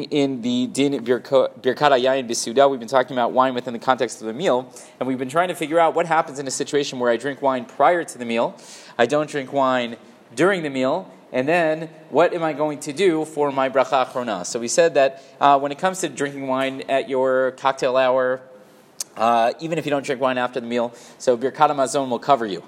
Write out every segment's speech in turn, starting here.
in the Din Birkat Yayin Bisuda, we've been talking about wine within the context of the meal, and we've been trying to figure out what happens in a situation where I drink wine prior to the meal, I don't drink wine during the meal, and then what am I going to do for my bracha achrona? So we said that uh, when it comes to drinking wine at your cocktail hour, uh, even if you don't drink wine after the meal, so Birkat Hamazon will cover you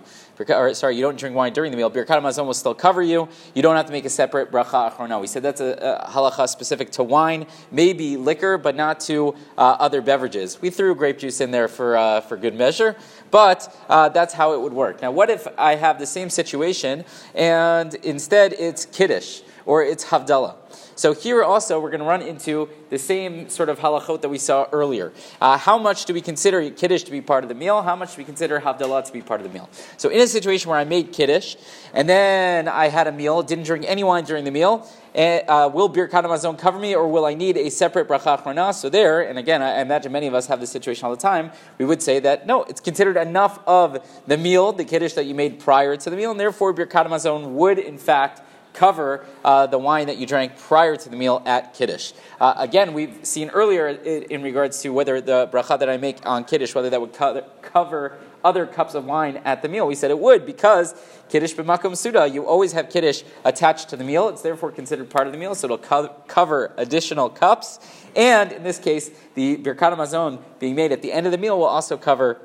or sorry, you don't drink wine during the meal, Birkat Hamazon will still cover you. You don't have to make a separate bracha achrona. We said that's a, a halacha specific to wine, maybe liquor, but not to uh, other beverages. We threw grape juice in there for, uh, for good measure, but uh, that's how it would work. Now, what if I have the same situation and instead it's kiddush or it's havdalah? So here also we're going to run into the same sort of halachot that we saw earlier. Uh, how much do we consider kiddush to be part of the meal? How much do we consider havdalah to be part of the meal? So in a situation where I made kiddush and then I had a meal, didn't drink any wine during the meal, eh, uh, will Birkat Hamazon cover me, or will I need a separate bracha achrona? So there, and again, I imagine many of us have this situation all the time. We would say that no, it's considered enough of the meal, the kiddush that you made prior to the meal, and therefore Birkat Hamazon would in fact cover uh, the wine that you drank prior to the meal at Kiddush. Uh, again, we've seen earlier in, regards to whether the bracha that I make on Kiddush, whether that would co- cover other cups of wine at the meal. We said it would because Kiddush b'makom suda, you always have Kiddush attached to the meal. It's therefore considered part of the meal, so it'll co- cover additional cups. And in this case, the Birkat Hamazon being made at the end of the meal will also cover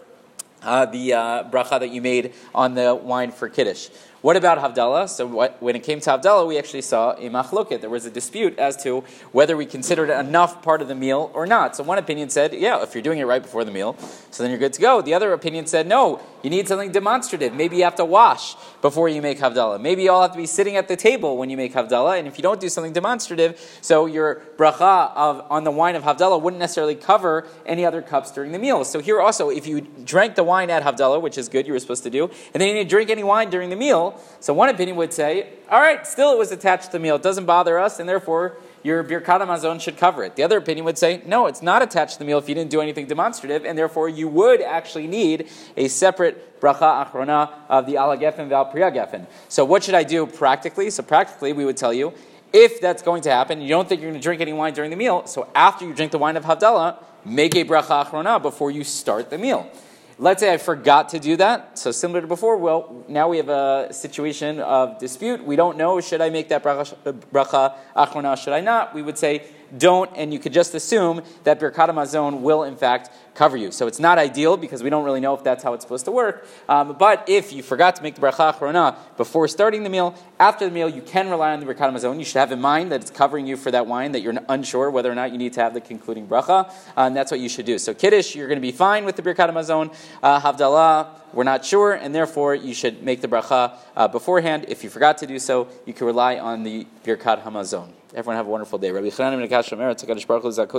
uh, the uh, bracha that you made on the wine for Kiddush. What about Havdalah? So what, when it came to Havdalah, we actually saw a machloket. There was a dispute as to whether we considered it enough part of the meal or not. So one opinion said, yeah, if you're doing it right before the meal, so then you're good to go. The other opinion said, no, you need something demonstrative. Maybe you have to wash before you make Havdalah. Maybe you all have to be sitting at the table when you make Havdalah. And if you don't do something demonstrative, so your bracha of, on the wine of Havdalah wouldn't necessarily cover any other cups during the meal. So here also, if you drank the wine at Havdalah, which is good, you were supposed to do, and then you didn't drink any wine during the meal, so one opinion would say, all right, still it was attached to the meal. It doesn't bother us, and therefore your birkat hamazon should cover it. The other opinion would say, no, it's not attached to the meal if you didn't do anything demonstrative, and therefore you would actually need a separate bracha achrona of the al hagefen v'al pri hagefen. So what should I do practically? So practically, we would tell you, if that's going to happen, you don't think you're going to drink any wine during the meal, so after you drink the wine of Havdalah, make a bracha achrona before you start the meal. Let's say I forgot to do that. So similar to before, well, now we have a situation of dispute. We don't know, should I make that bracha, bracha achrona, should I not? We would say, don't, and you could just assume that Birkat Hamazon will in fact cover you. So it's not ideal because we don't really know if that's how it's supposed to work. Um, but if you forgot to make the bracha achrona before starting the meal, after the meal, you can rely on the Birkat Hamazon. You should have in mind that it's covering you for that wine, that you're unsure whether or not you need to have the concluding bracha, uh, and that's what you should do. So Kiddush, you're going to be fine with the Birkat Hamazon. Uh, Havdalah, we're not sure, and therefore you should make the bracha uh, beforehand. If you forgot to do so, you can rely on the Birkat Hamazon. Everyone have a wonderful day.